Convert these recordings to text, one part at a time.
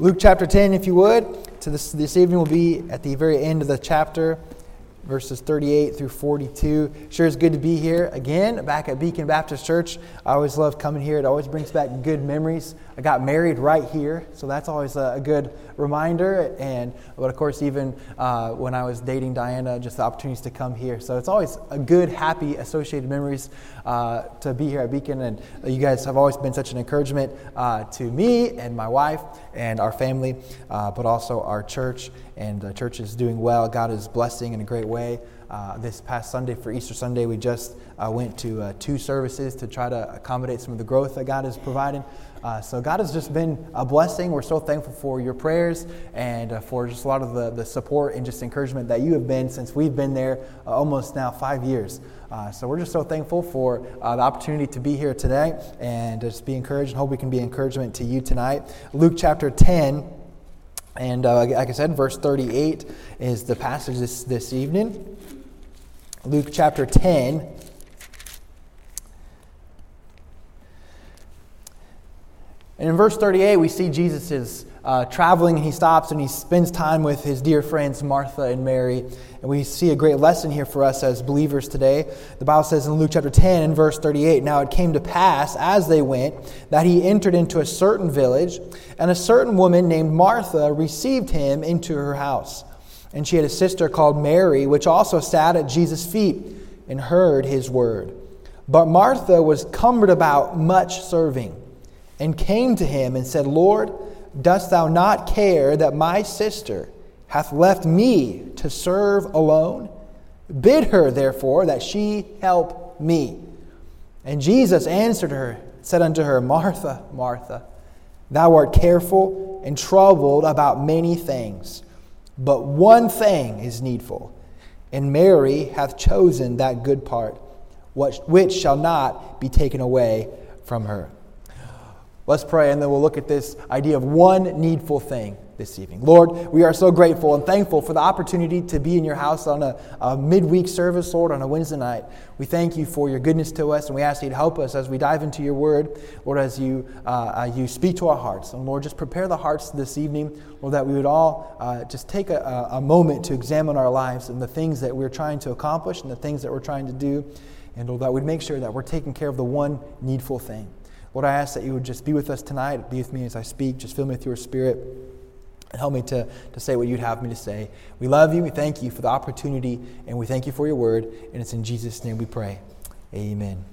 Luke chapter 10, if you would. To this, this evening will be at the very end of the chapter, verses 38 through 42. Sure, it's good to be here again, back at Beacon Baptist Church. I always love coming here. It always brings back good memories. I got married right here, so that's always a, good reminder. And but of course, even uh, when I was dating Diana, just the opportunities to come here. So it's always a good, happy, associated memories uh, to be here at Beacon. And you guys have always been such an encouragement uh, to me and my wife and our family, uh, but also our church. And the church is doing well. God is blessing in a great way. Uh, this past Sunday for Easter Sunday, we just uh, went to uh, two services to try to accommodate some of the growth that God is providing. Uh, so God has just been a blessing. We're so thankful for your prayers and uh, for just a lot of the, the support and just encouragement that you have been since we've been there uh, almost now five years. So we're just so thankful for the opportunity to be here today and just be encouraged and hope we can be encouragement to you tonight. Luke chapter 10. And uh, like I said, verse 38 is the passage this, this evening. Luke chapter 10, And in verse 38, we see Jesus uh, traveling and he stops and he spends time with his dear friends Martha and Mary. And we see a great lesson here for us as believers today. The Bible says in Luke chapter 10 and verse 38 Now it came to pass as they went that he entered into a certain village, and a certain woman named Martha received him into her house. And she had a sister called Mary, which also sat at Jesus' feet and heard his word. But Martha was cumbered about much serving and came to him and said, Lord, dost thou not care that my sister hath left me to serve alone? Bid her, therefore, that she help me. And Jesus answered her, said unto her, Martha, Martha, thou art careful and troubled about many things, but one thing is needful. And Mary hath chosen that good part, which shall not be taken away from her. Let's pray, and then we'll look at this idea of one needful thing this evening. Lord, we are so grateful and thankful for the opportunity to be in your house on a, a, midweek service, Lord, on a Wednesday night. We thank you for your goodness to us, and we ask you to help us as we dive into your word, Lord, as you, uh, uh, you speak to our hearts. And Lord, just prepare the hearts this evening, Lord, that we would all uh, just take a, a moment to examine our lives and the things that we're trying to accomplish and the things that we're trying to do. And Lord, that we'd make sure that we're taking care of the one needful thing. Lord, I ask that you would just be with us tonight, be with me as I speak, just fill me with your spirit, and help me to, to say what you'd have me to say. We love you, we thank you for the opportunity, and we thank you for your word, and it's in Jesus' name we pray. Amen.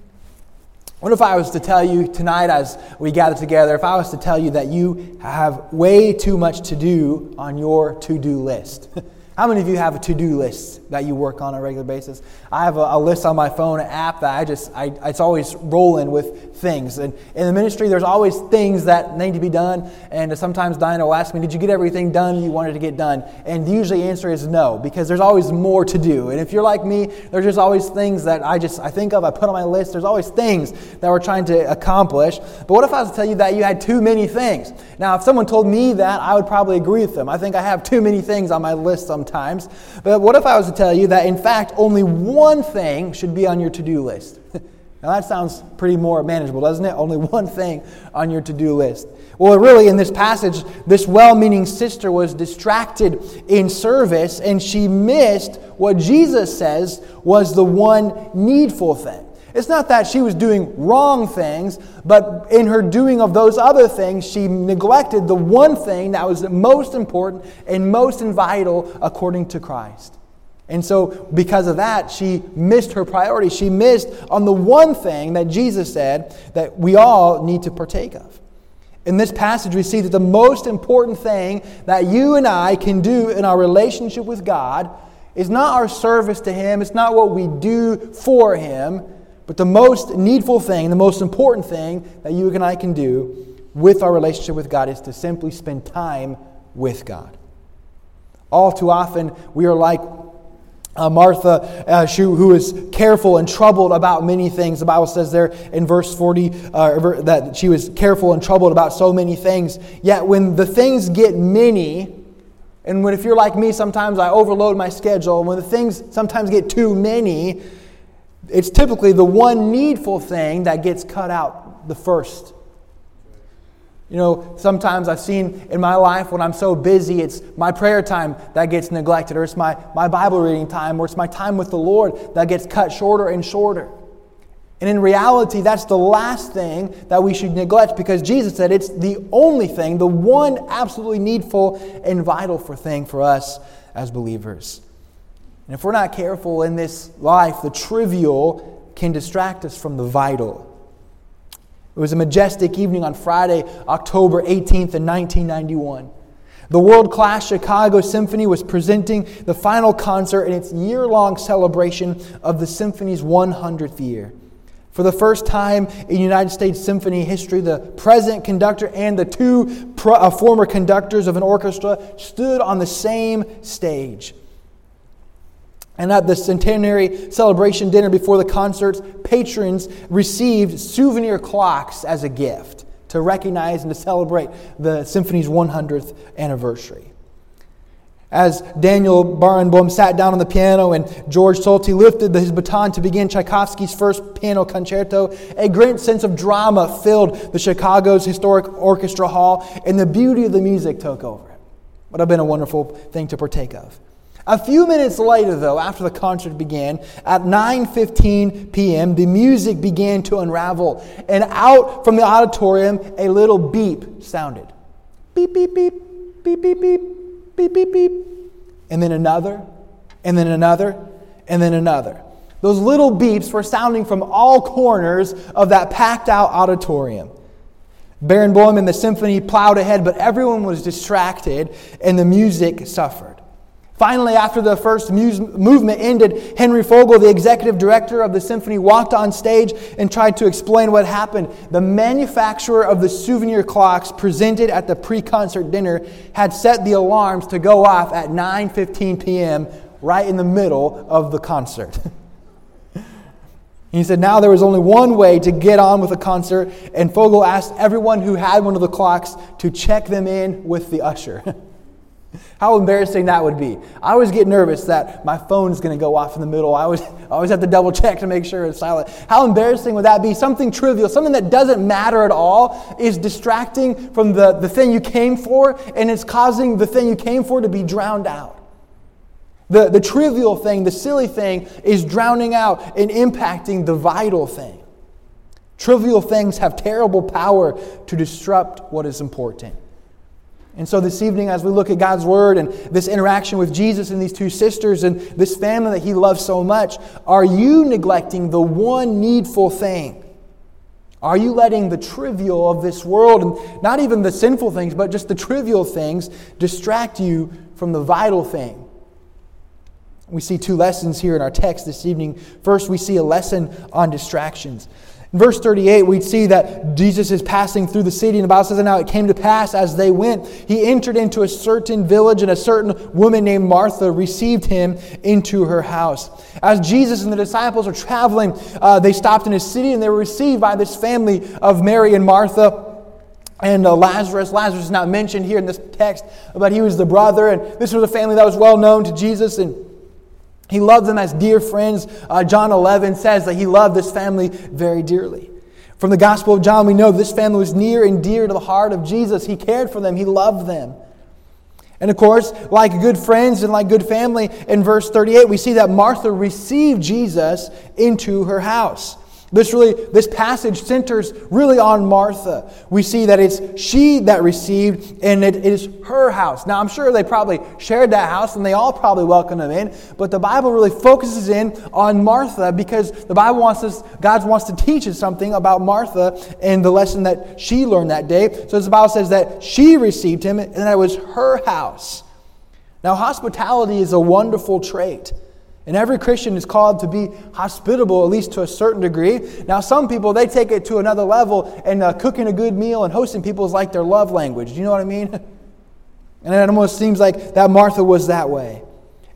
What if I was to tell you tonight as we gather together, if I was to tell you that you have way too much to do on your to do list? How many of you have a to-do list that you work on a regular basis? I have a, a list on my phone, app that I just, I, it's always rolling with things. And in the ministry, there's always things that need to be done. And sometimes Diana will ask me, did you get everything done you wanted to get done? And usually the answer is no, because there's always more to do. And if you're like me, there's just always things that I just, I think of, I put on my list. There's always things that we're trying to accomplish. But what if I was to tell you that you had too many things? Now, if someone told me that, I would probably agree with them. I think I have too many things on my list sometimes sometimes. But what if I was to tell you that, in fact, only one thing should be on your to do list? now, that sounds pretty more manageable, doesn't it? Only one thing on your to do list. Well, really, in this passage, this well meaning sister was distracted in service and she missed what Jesus says was the one needful thing. It's not that she was doing wrong things, but in her doing of those other things, she neglected the one thing that was most important and most vital according to Christ. And so, because of that, she missed her priority. She missed on the one thing that Jesus said that we all need to partake of. In this passage, we see that the most important thing that you and I can do in our relationship with God is not our service to Him, it's not what we do for Him but the most needful thing, the most important thing that you and I can do with our relationship with God is to simply spend time with God. All too often, we are like uh, Martha, uh, she, who is careful and troubled about many things. The Bible says there in verse 40 uh, that she was careful and troubled about so many things. Yet when the things get many, and when if you're like me, sometimes I overload my schedule, when the things sometimes get too many, it's typically the one needful thing that gets cut out the first. You know, sometimes I've seen in my life when I'm so busy, it's my prayer time that gets neglected, or it's my, my Bible reading time, or it's my time with the Lord that gets cut shorter and shorter. And in reality, that's the last thing that we should neglect because Jesus said it's the only thing, the one absolutely needful and vital for thing for us as believers. And if we're not careful in this life, the trivial can distract us from the vital. It was a majestic evening on Friday, October 18th, in 1991. The world class Chicago Symphony was presenting the final concert in its year long celebration of the symphony's 100th year. For the first time in United States symphony history, the present conductor and the two pro, uh, former conductors of an orchestra stood on the same stage. And at the centenary celebration dinner before the concerts, patrons received souvenir clocks as a gift to recognize and to celebrate the symphony's 100th anniversary. As Daniel Barenboim sat down on the piano and George Solti lifted his baton to begin Tchaikovsky's first piano concerto, a great sense of drama filled the Chicago's historic orchestra hall, and the beauty of the music took over. It would have been a wonderful thing to partake of. A few minutes later, though, after the concert began, at 9:15 p.m., the music began to unravel, and out from the auditorium, a little beep sounded. Beep beep beep beep beep beep beep, beep, beep, and then another, and then another, and then another. Those little beeps were sounding from all corners of that packed out auditorium. Barenboim and the symphony plowed ahead, but everyone was distracted and the music suffered. Finally, after the first movement ended, Henry Fogel, the executive director of the symphony, walked on stage and tried to explain what happened. The manufacturer of the souvenir clocks presented at the pre-concert dinner had set the alarms to go off at 9:15 p.m. right in the middle of the concert. he said now there was only one way to get on with the concert, and Fogel asked everyone who had one of the clocks to check them in with the usher. How embarrassing that would be. I always get nervous that my phone is going to go off in the middle. I always, I always have to double check to make sure it's silent. How embarrassing would that be? Something trivial, something that doesn't matter at all, is distracting from the, the thing you came for, and it's causing the thing you came for to be drowned out. The, the trivial thing, the silly thing, is drowning out and impacting the vital thing. Trivial things have terrible power to disrupt what is important. And so, this evening, as we look at God's Word and this interaction with Jesus and these two sisters and this family that He loves so much, are you neglecting the one needful thing? Are you letting the trivial of this world, and not even the sinful things, but just the trivial things, distract you from the vital thing? We see two lessons here in our text this evening. First, we see a lesson on distractions. In verse 38, we see that Jesus is passing through the city, and the Bible says, And now it came to pass as they went, he entered into a certain village, and a certain woman named Martha received him into her house. As Jesus and the disciples are traveling, uh, they stopped in a city, and they were received by this family of Mary and Martha. And uh, Lazarus, Lazarus is not mentioned here in this text, but he was the brother, and this was a family that was well known to Jesus. And he loved them as dear friends. Uh, John 11 says that he loved this family very dearly. From the Gospel of John, we know this family was near and dear to the heart of Jesus. He cared for them, he loved them. And of course, like good friends and like good family, in verse 38, we see that Martha received Jesus into her house. This really, this passage centers really on Martha. We see that it's she that received, and it is her house. Now, I'm sure they probably shared that house, and they all probably welcomed them in. But the Bible really focuses in on Martha because the Bible wants us, God wants to teach us something about Martha and the lesson that she learned that day. So the Bible says that she received him, and that it was her house. Now, hospitality is a wonderful trait. And every Christian is called to be hospitable, at least to a certain degree. Now, some people, they take it to another level, and uh, cooking a good meal and hosting people is like their love language. Do you know what I mean? And it almost seems like that Martha was that way.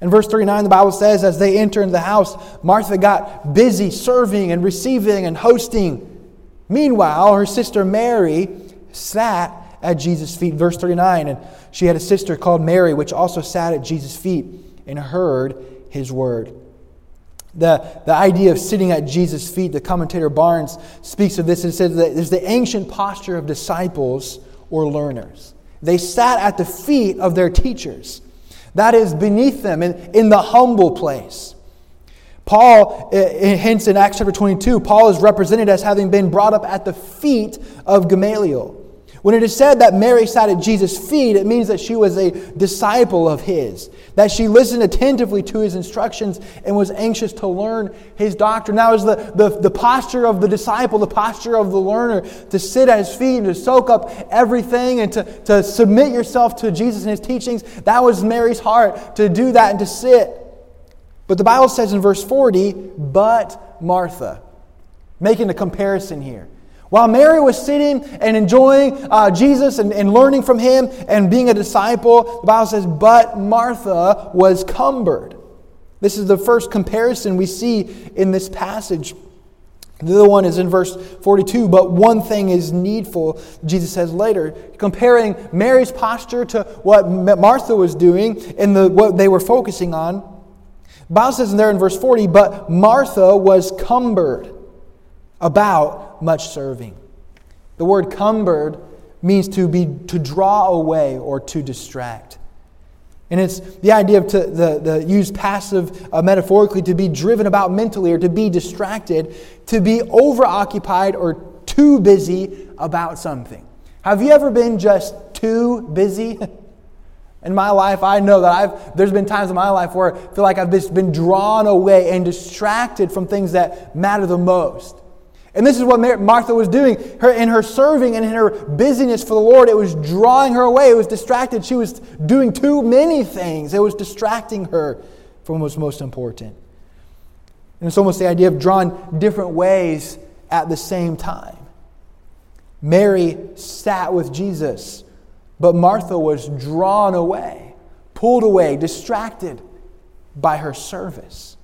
In verse 39, the Bible says, as they enter into the house, Martha got busy serving and receiving and hosting. Meanwhile, her sister Mary sat at Jesus' feet. Verse 39, and she had a sister called Mary, which also sat at Jesus' feet and heard his word. The, the idea of sitting at Jesus' feet, the commentator Barnes speaks of this and says that there's the ancient posture of disciples or learners. They sat at the feet of their teachers. That is beneath them in, in the humble place. Paul, hence in Acts chapter 22, Paul is represented as having been brought up at the feet of Gamaliel. When it is said that Mary sat at Jesus' feet, it means that she was a disciple of his, that she listened attentively to his instructions and was anxious to learn his doctrine. Now, is the, the, the posture of the disciple, the posture of the learner, to sit at his feet and to soak up everything and to, to submit yourself to Jesus and his teachings. That was Mary's heart, to do that and to sit. But the Bible says in verse 40, but Martha, making a comparison here. While Mary was sitting and enjoying uh, Jesus and, and learning from him and being a disciple, the Bible says, but Martha was cumbered. This is the first comparison we see in this passage. The other one is in verse 42, but one thing is needful, Jesus says later, comparing Mary's posture to what Martha was doing and the, what they were focusing on. The Bible says in there in verse 40, but Martha was cumbered about much serving. The word cumbered means to be to draw away or to distract. And it's the idea of to the, the used passive uh, metaphorically to be driven about mentally or to be distracted, to be overoccupied or too busy about something. Have you ever been just too busy? In my life, I know that I've, there's been times in my life where I feel like I've just been drawn away and distracted from things that matter the most. And this is what Martha was doing. Her, in her serving and in her busyness for the Lord, it was drawing her away. It was distracted. She was doing too many things. It was distracting her from what was most important. And it's almost the idea of drawing different ways at the same time. Mary sat with Jesus, but Martha was drawn away, pulled away, distracted by her service.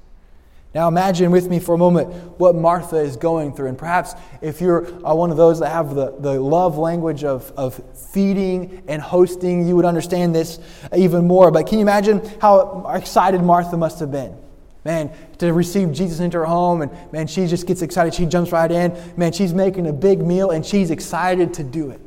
Now, imagine with me for a moment what Martha is going through. And perhaps if you're uh, one of those that have the, the love language of, of feeding and hosting, you would understand this even more. But can you imagine how excited Martha must have been? Man, to receive Jesus into her home, and man, she just gets excited. She jumps right in. Man, she's making a big meal, and she's excited to do it.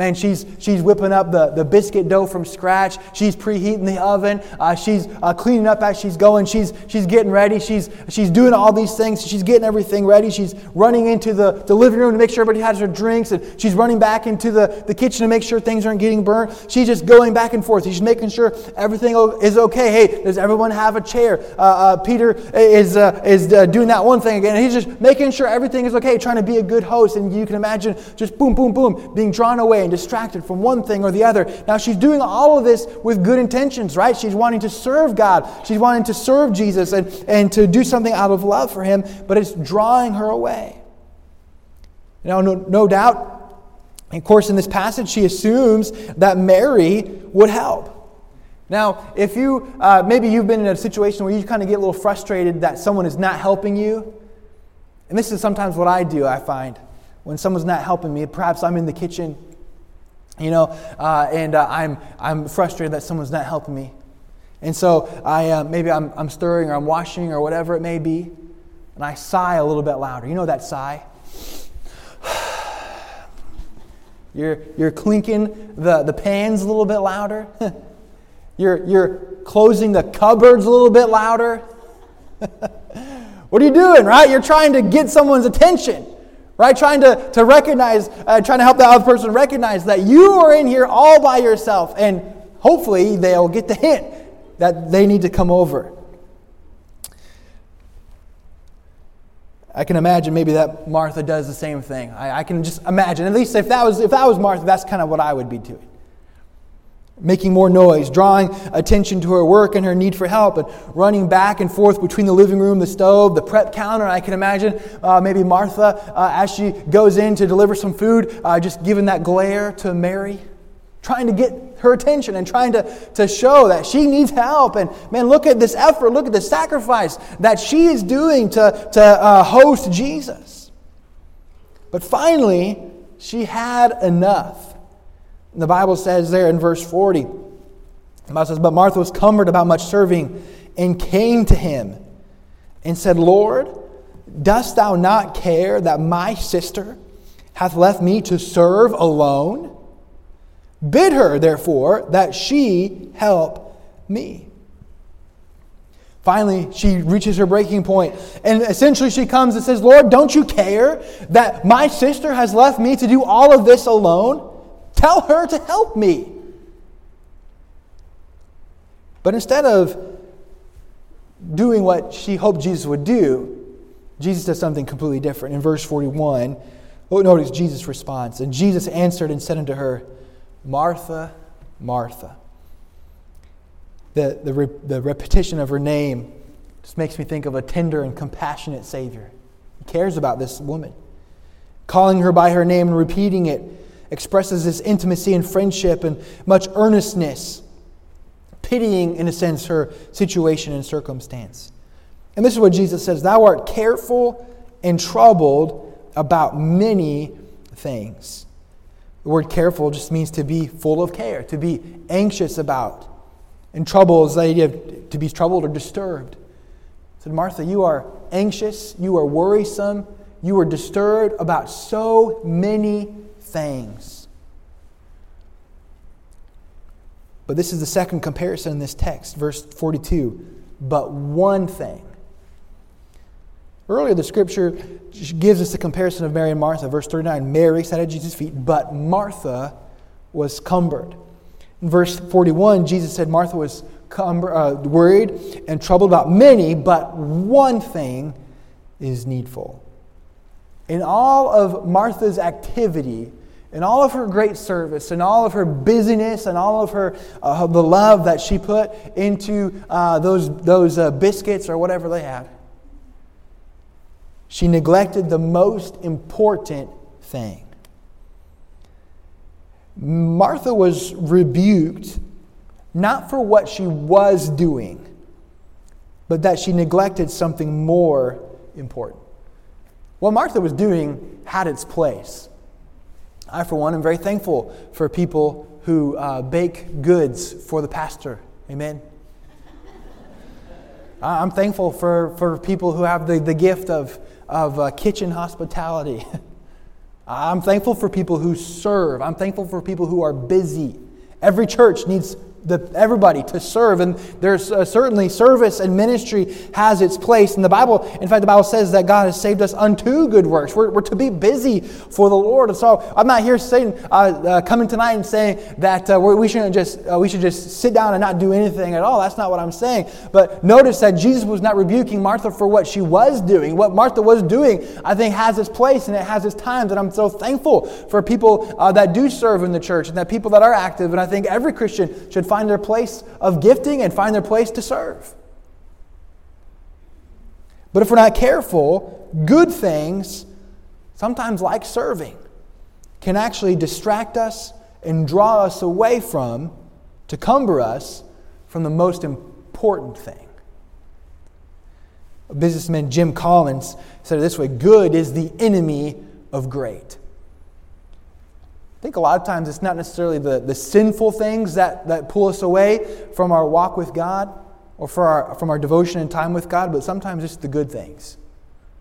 Man, she's, she's whipping up the, the biscuit dough from scratch. She's preheating the oven. Uh, she's uh, cleaning up as she's going. She's, she's getting ready. She's, she's doing all these things. She's getting everything ready. She's running into the, the living room to make sure everybody has their drinks. And she's running back into the, the kitchen to make sure things aren't getting burnt. She's just going back and forth. She's making sure everything is okay. Hey, does everyone have a chair? Uh, uh Peter is, uh, is uh, doing that one thing again. He's just making sure everything is okay, trying to be a good host. And you can imagine just boom, boom, boom, being drawn away and distracted from one thing or the other. Now, she's doing all of this with good intentions, right? She's wanting to serve God, she's wanting to serve Jesus and, and to do something out of love for Him, but it's drawing her away. Now, no, no doubt, of course, in this passage, she assumes that Mary would help. Now, if you, uh, maybe you've been in a situation where you kind of get a little frustrated that someone is not helping you, and this is sometimes what I do, I find. When someone's not helping me, perhaps I'm in the kitchen you know, uh, and uh, I'm, I'm frustrated that someone's not helping me. And so I, uh, maybe I'm, I'm stirring or I'm washing or whatever it may be, and I sigh a little bit louder. You know that sigh? You're, you're clinking the, the pans a little bit louder. you're, you're closing the cupboards a little bit louder. what are you doing, right? You're trying to get someone's attention right? Trying to, to recognize, uh, trying to help the other person recognize that you are in here all by yourself, and hopefully they'll get the hint that they need to come over. I can imagine maybe that Martha does the same thing. I, I can just imagine, at least if that was if that was Martha, that's kind of what I would be doing making more noise, drawing attention to her work and her need for help, and running back and forth between the living room, the stove, the prep counter. I can imagine uh, maybe Martha, uh, as she goes in to deliver some food, uh, just giving that glare to Mary, trying to get her attention and trying to, to show that she needs help. And man, look at this effort, look at the sacrifice that she is doing to, to uh, host Jesus. But finally, she had enough. The Bible says there in verse 40, the Bible says, But Martha was cumbered about much serving and came to him and said, Lord, dost thou not care that my sister hath left me to serve alone? Bid her, therefore, that she help me. Finally, she reaches her breaking point, and essentially she comes and says, Lord, don't you care that my sister has left me to do all of this alone? Tell her to help me. But instead of doing what she hoped Jesus would do, Jesus does something completely different. In verse 41, oh, notice Jesus' response. And Jesus answered and said unto her, Martha, Martha. The, the, the repetition of her name just makes me think of a tender and compassionate Savior. He cares about this woman. Calling her by her name and repeating it expresses this intimacy and friendship and much earnestness, pitying, in a sense, her situation and circumstance. And this is what Jesus says Thou art careful and troubled about many things. The word careful just means to be full of care, to be anxious about. And trouble is the idea of to be troubled or disturbed. said, Martha, you are anxious, you are worrisome, you are disturbed about so many things. But this is the second comparison in this text, verse 42. But one thing. Earlier, the scripture gives us the comparison of Mary and Martha. Verse 39 Mary sat at Jesus' feet, but Martha was cumbered. In verse 41, Jesus said Martha was cumber, uh, worried and troubled about many, but one thing is needful. In all of Martha's activity, in all of her great service, and all of her busyness, and all of her uh, the love that she put into uh, those, those uh, biscuits or whatever they had, she neglected the most important thing. Martha was rebuked not for what she was doing, but that she neglected something more important. What Martha was doing had its place. I, for one, am very thankful for people who uh, bake goods for the pastor. Amen. I'm thankful for, for people who have the, the gift of of uh, kitchen hospitality. I'm thankful for people who serve. I'm thankful for people who are busy. Every church needs the, everybody to serve. And there's uh, certainly service and ministry has its place. And the Bible, in fact, the Bible says that God has saved us unto good works. We're, we're to be busy for the Lord. And so I'm not here saying, uh, uh, coming tonight and saying that uh, we, shouldn't just, uh, we should just sit down and not do anything at all. That's not what I'm saying. But notice that Jesus was not rebuking Martha for what she was doing. What Martha was doing, I think, has its place and it has its times. And I'm so thankful for people uh, that do serve in the church and that people that are active. And I think every Christian should find their place of gifting and find their place to serve. But if we're not careful, good things, sometimes like serving, can actually distract us and draw us away from, to cumber us from the most important thing. Businessman Jim Collins said it this way good is the enemy of great. I think a lot of times it's not necessarily the, the sinful things that, that pull us away from our walk with God or for our, from our devotion and time with God, but sometimes it's the good things,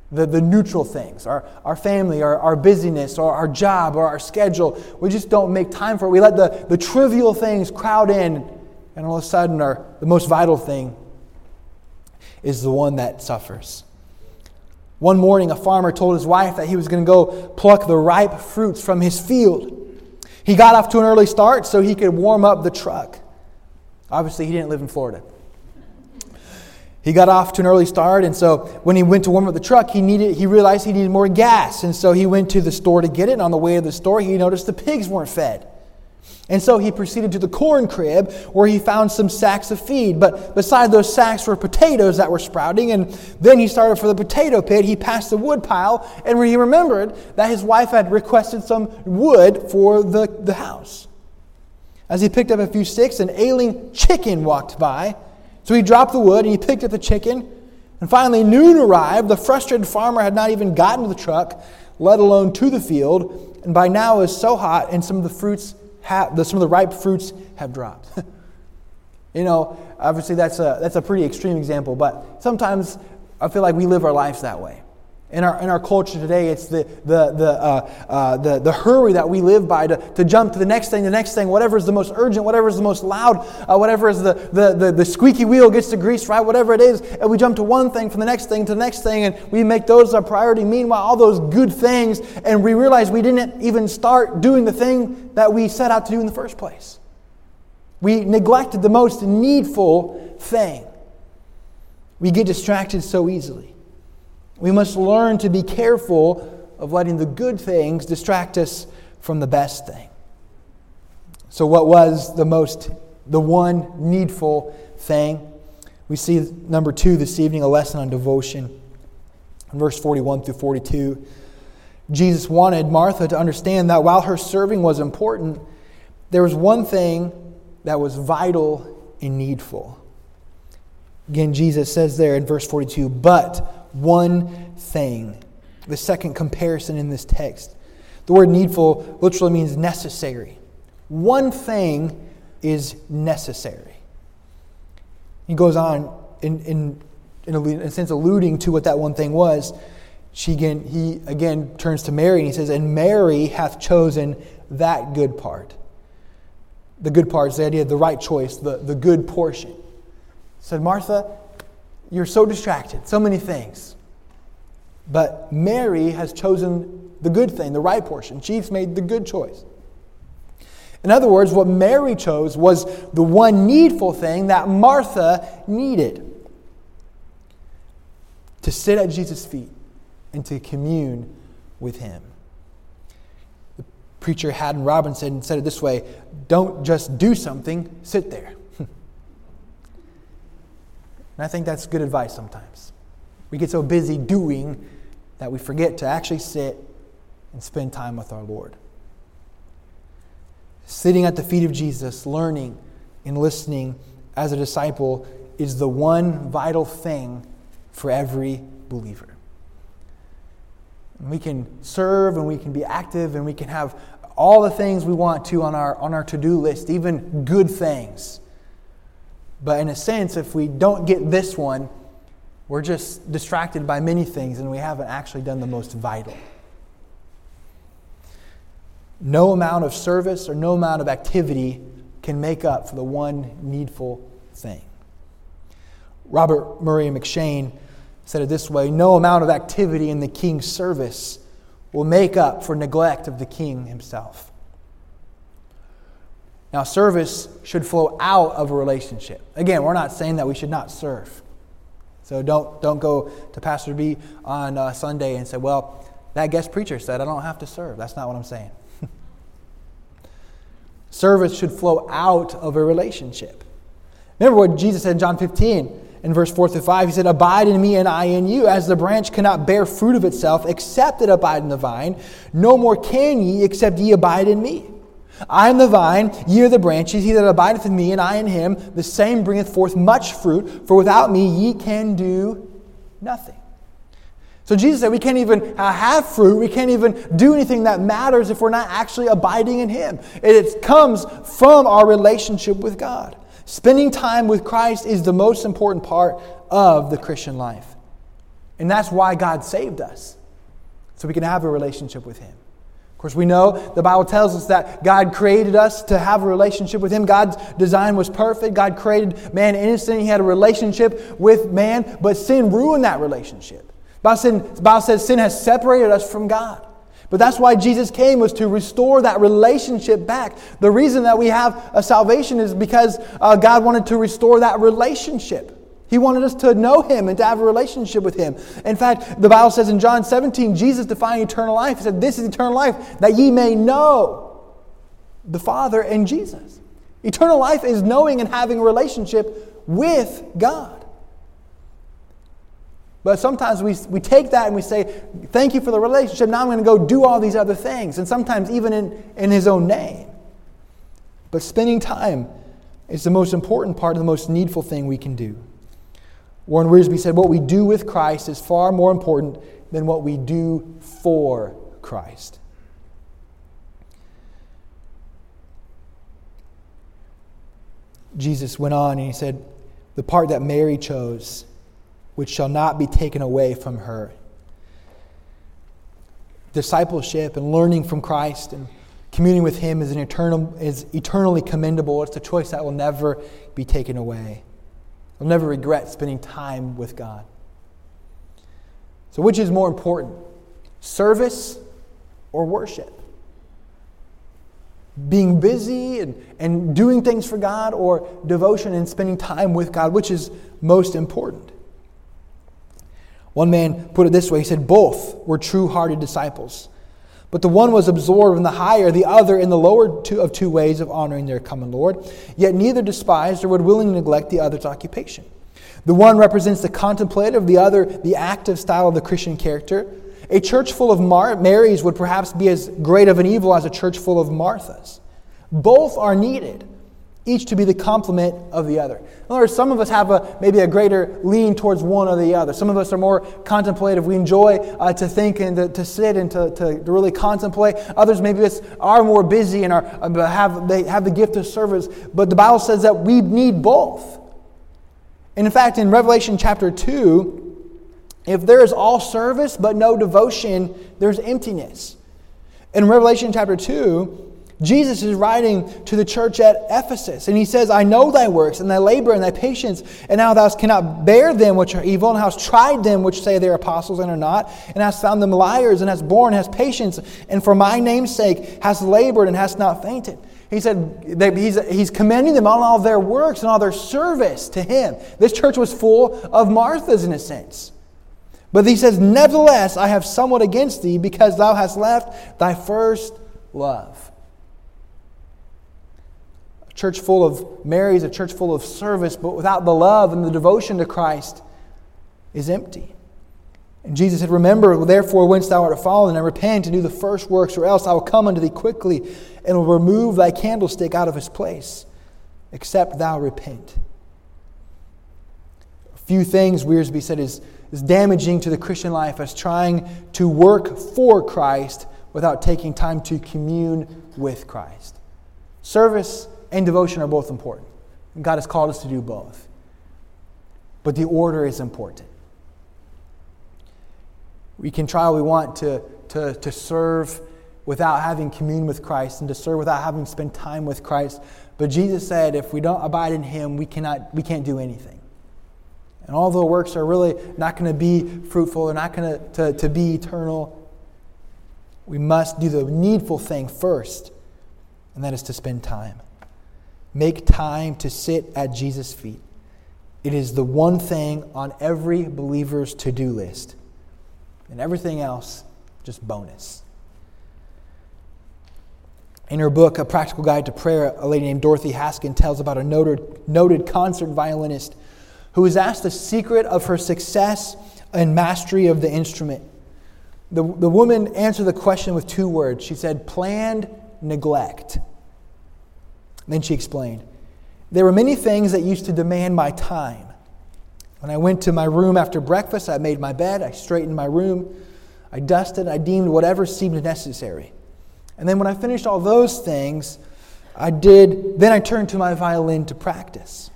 the, the neutral things, our, our family, our, our busyness, or our job, or our schedule. We just don't make time for it. We let the, the trivial things crowd in, and all of a sudden, our, the most vital thing is the one that suffers. One morning, a farmer told his wife that he was going to go pluck the ripe fruits from his field. He got off to an early start so he could warm up the truck. Obviously, he didn't live in Florida. He got off to an early start, and so when he went to warm up the truck, he needed he realized he needed more gas, and so he went to the store to get it. And on the way to the store, he noticed the pigs weren't fed. And so he proceeded to the corn crib where he found some sacks of feed. But beside those sacks were potatoes that were sprouting. And then he started for the potato pit. He passed the wood pile and he remembered that his wife had requested some wood for the, the house. As he picked up a few sticks, an ailing chicken walked by. So he dropped the wood and he picked up the chicken. And finally, noon arrived. The frustrated farmer had not even gotten to the truck, let alone to the field. And by now it was so hot and some of the fruits have, the, some of the ripe fruits have dropped. you know, obviously that's a, that's a pretty extreme example, but sometimes I feel like we live our lives that way. In our, in our culture today, it's the, the, the, uh, uh, the, the hurry that we live by to, to jump to the next thing, the next thing, whatever is the most urgent, whatever is the most loud, uh, whatever is the, the, the, the squeaky wheel gets the grease right, whatever it is. And we jump to one thing from the next thing to the next thing, and we make those our priority. Meanwhile, all those good things, and we realize we didn't even start doing the thing that we set out to do in the first place. We neglected the most needful thing. We get distracted so easily. We must learn to be careful of letting the good things distract us from the best thing. So, what was the most, the one needful thing? We see number two this evening, a lesson on devotion. In verse 41 through 42, Jesus wanted Martha to understand that while her serving was important, there was one thing that was vital and needful. Again, Jesus says there in verse 42, but one thing. The second comparison in this text. The word needful literally means necessary. One thing is necessary. He goes on in, in, in, a, in a sense alluding to what that one thing was. She again, he again turns to Mary and he says, And Mary hath chosen that good part. The good part is the idea of the right choice, the, the good portion. Said, Martha, you're so distracted, so many things. But Mary has chosen the good thing, the right portion. She's made the good choice. In other words, what Mary chose was the one needful thing that Martha needed to sit at Jesus' feet and to commune with him. The preacher Haddon Robinson said it this way don't just do something, sit there. And I think that's good advice sometimes. We get so busy doing that we forget to actually sit and spend time with our Lord. Sitting at the feet of Jesus, learning and listening as a disciple is the one vital thing for every believer. We can serve and we can be active and we can have all the things we want to on our, on our to do list, even good things. But in a sense, if we don't get this one, we're just distracted by many things and we haven't actually done the most vital. No amount of service or no amount of activity can make up for the one needful thing. Robert Murray M'Cheyne said it this way No amount of activity in the king's service will make up for neglect of the king himself. Now, service should flow out of a relationship. Again, we're not saying that we should not serve. So don't, don't go to Pastor B on uh, Sunday and say, well, that guest preacher said I don't have to serve. That's not what I'm saying. service should flow out of a relationship. Remember what Jesus said in John 15 in verse 4 through 5. He said, Abide in me and I in you, as the branch cannot bear fruit of itself except it abide in the vine. No more can ye except ye abide in me. I am the vine, ye are the branches. He that abideth in me, and I in him, the same bringeth forth much fruit. For without me ye can do nothing. So Jesus said we can't even have fruit, we can't even do anything that matters if we're not actually abiding in Him. It comes from our relationship with God. Spending time with Christ is the most important part of the Christian life. And that's why God saved us, so we can have a relationship with Him. Of course, we know the Bible tells us that God created us to have a relationship with Him. God's design was perfect. God created man innocent. He had a relationship with man, but sin ruined that relationship. The Bible says sin has separated us from God. But that's why Jesus came was to restore that relationship back. The reason that we have a salvation is because uh, God wanted to restore that relationship. He wanted us to know Him and to have a relationship with Him. In fact, the Bible says in John 17, Jesus defined eternal life. He said, This is eternal life, that ye may know the Father and Jesus. Eternal life is knowing and having a relationship with God. But sometimes we, we take that and we say, Thank you for the relationship. Now I'm going to go do all these other things. And sometimes even in, in His own name. But spending time is the most important part, and the most needful thing we can do. Warren Wiersbe said, What we do with Christ is far more important than what we do for Christ. Jesus went on and he said, The part that Mary chose, which shall not be taken away from her. discipleship and learning from Christ and communing with Him is, an eternal, is eternally commendable. It's a choice that will never be taken away. You'll never regret spending time with God. So, which is more important, service or worship? Being busy and, and doing things for God or devotion and spending time with God? Which is most important? One man put it this way he said, Both were true hearted disciples. But the one was absorbed in the higher, the other in the lower two of two ways of honoring their common Lord. Yet neither despised or would willingly neglect the other's occupation. The one represents the contemplative, the other the active style of the Christian character. A church full of Mar- Marys would perhaps be as great of an evil as a church full of Marthas. Both are needed each to be the complement of the other. In other words, some of us have a, maybe a greater lean towards one or the other. Some of us are more contemplative. We enjoy uh, to think and to, to sit and to, to, to, really contemplate. Others maybe are more busy and are, uh, have, they have the gift of service. But the Bible says that we need both. And in fact, in Revelation chapter 2, if there is all service but no devotion, there's emptiness. In Revelation chapter 2, Jesus is writing to the church at Ephesus, and he says, I know thy works, and thy labor, and thy patience, and how thou cannot bear them which are evil, and hast tried them which say they are apostles and are not, and hast found them liars, and hast borne, hast patience, and for my name's sake hast labored, and hast not fainted. He said he's, he's commending them on all their works and all their service to him. This church was full of Marthas in a sense. But he says, Nevertheless, I have somewhat against thee, because thou hast left thy first love church full of Marys, a church full of service, but without the love and the devotion to Christ is empty. And Jesus said, Remember, therefore, whence thou art fallen, and repent and do the first works, or else I will come unto thee quickly and will remove thy candlestick out of his place, except thou repent. A few things, Wiersbe said, is, is damaging to the Christian life as trying to work for Christ without taking time to commune with Christ. Service and devotion are both important. And God has called us to do both. But the order is important. We can try all we want to, to, to serve without having communion with Christ and to serve without having spent time with Christ. But Jesus said if we don't abide in Him, we, cannot, we can't do anything. And all the works are really not going to be fruitful, they're not going to, to be eternal. We must do the needful thing first, and that is to spend time. Make time to sit at Jesus' feet. It is the one thing on every believer's to do list. And everything else, just bonus. In her book, A Practical Guide to Prayer, a lady named Dorothy Haskin tells about a noted, noted concert violinist who was asked the secret of her success and mastery of the instrument. The, the woman answered the question with two words. She said, planned neglect. Then she explained There were many things that used to demand my time. When I went to my room after breakfast, I made my bed, I straightened my room, I dusted, I deemed whatever seemed necessary. And then when I finished all those things, I did, then I turned to my violin to practice.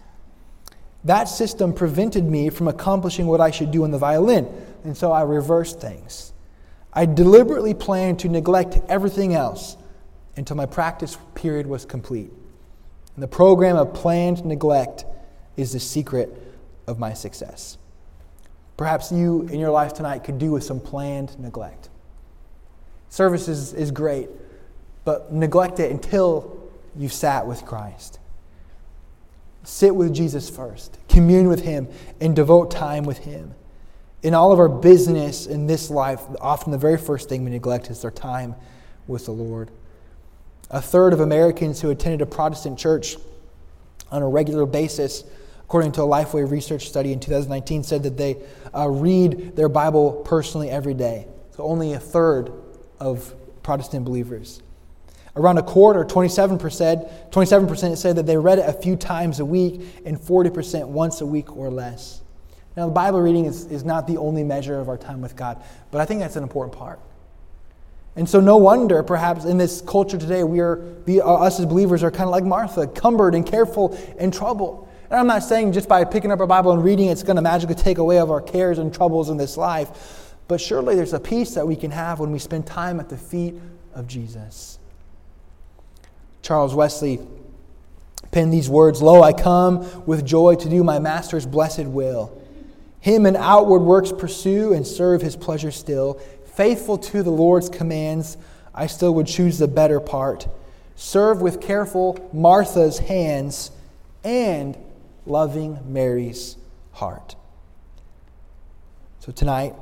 That system prevented me from accomplishing what I should do on the violin, and so I reversed things. I deliberately planned to neglect everything else until my practice period was complete. And the program of planned neglect is the secret of my success. Perhaps you in your life tonight could do with some planned neglect. Service is, is great, but neglect it until you've sat with Christ. Sit with Jesus first, commune with Him, and devote time with Him. In all of our business in this life, often the very first thing we neglect is our time with the Lord. A third of Americans who attended a Protestant church on a regular basis, according to a Lifeway research study in 2019, said that they uh, read their Bible personally every day. So only a third of Protestant believers. Around a quarter, 27%, 27% said that they read it a few times a week, and 40% once a week or less. Now, the Bible reading is, is not the only measure of our time with God, but I think that's an important part. And so, no wonder, perhaps, in this culture today, we are, we, uh, us as believers are kind of like Martha, cumbered and careful and troubled. And I'm not saying just by picking up our Bible and reading it's going to magically take away of our cares and troubles in this life. but surely there's a peace that we can have when we spend time at the feet of Jesus. Charles Wesley penned these words Lo, I come with joy to do my Master's blessed will. Him in outward works pursue and serve his pleasure still. Faithful to the Lord's commands, I still would choose the better part. Serve with careful Martha's hands and loving Mary's heart. So tonight,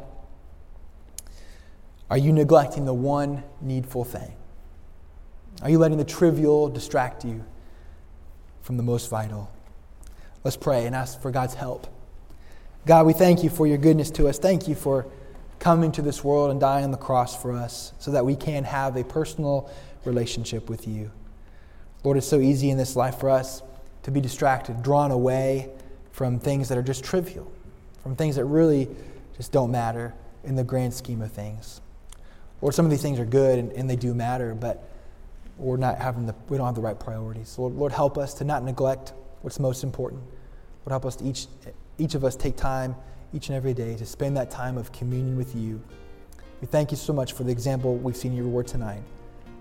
are you neglecting the one needful thing? Are you letting the trivial distract you from the most vital? Let's pray and ask for God's help. God, we thank you for your goodness to us. Thank you for coming to this world and dying on the cross for us so that we can have a personal relationship with you. Lord, it's so easy in this life for us to be distracted, drawn away from things that are just trivial, from things that really just don't matter in the grand scheme of things. Lord, some of these things are good and, and they do matter, but we're not having the, we don't have the right priorities. Lord, Lord, help us to not neglect what's most important. Lord, help us to each, each of us take time each and every day to spend that time of communion with you. We thank you so much for the example we've seen in your word tonight.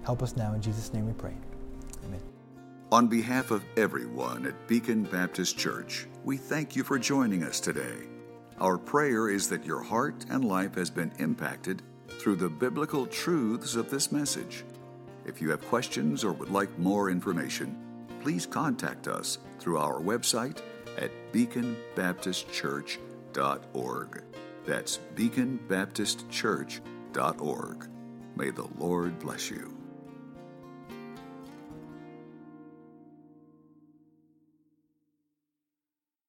Help us now. In Jesus' name we pray. Amen. On behalf of everyone at Beacon Baptist Church, we thank you for joining us today. Our prayer is that your heart and life has been impacted through the biblical truths of this message. If you have questions or would like more information, please contact us through our website at beaconbaptistchurch.org. That's beaconbaptistchurch.org. May the Lord bless you.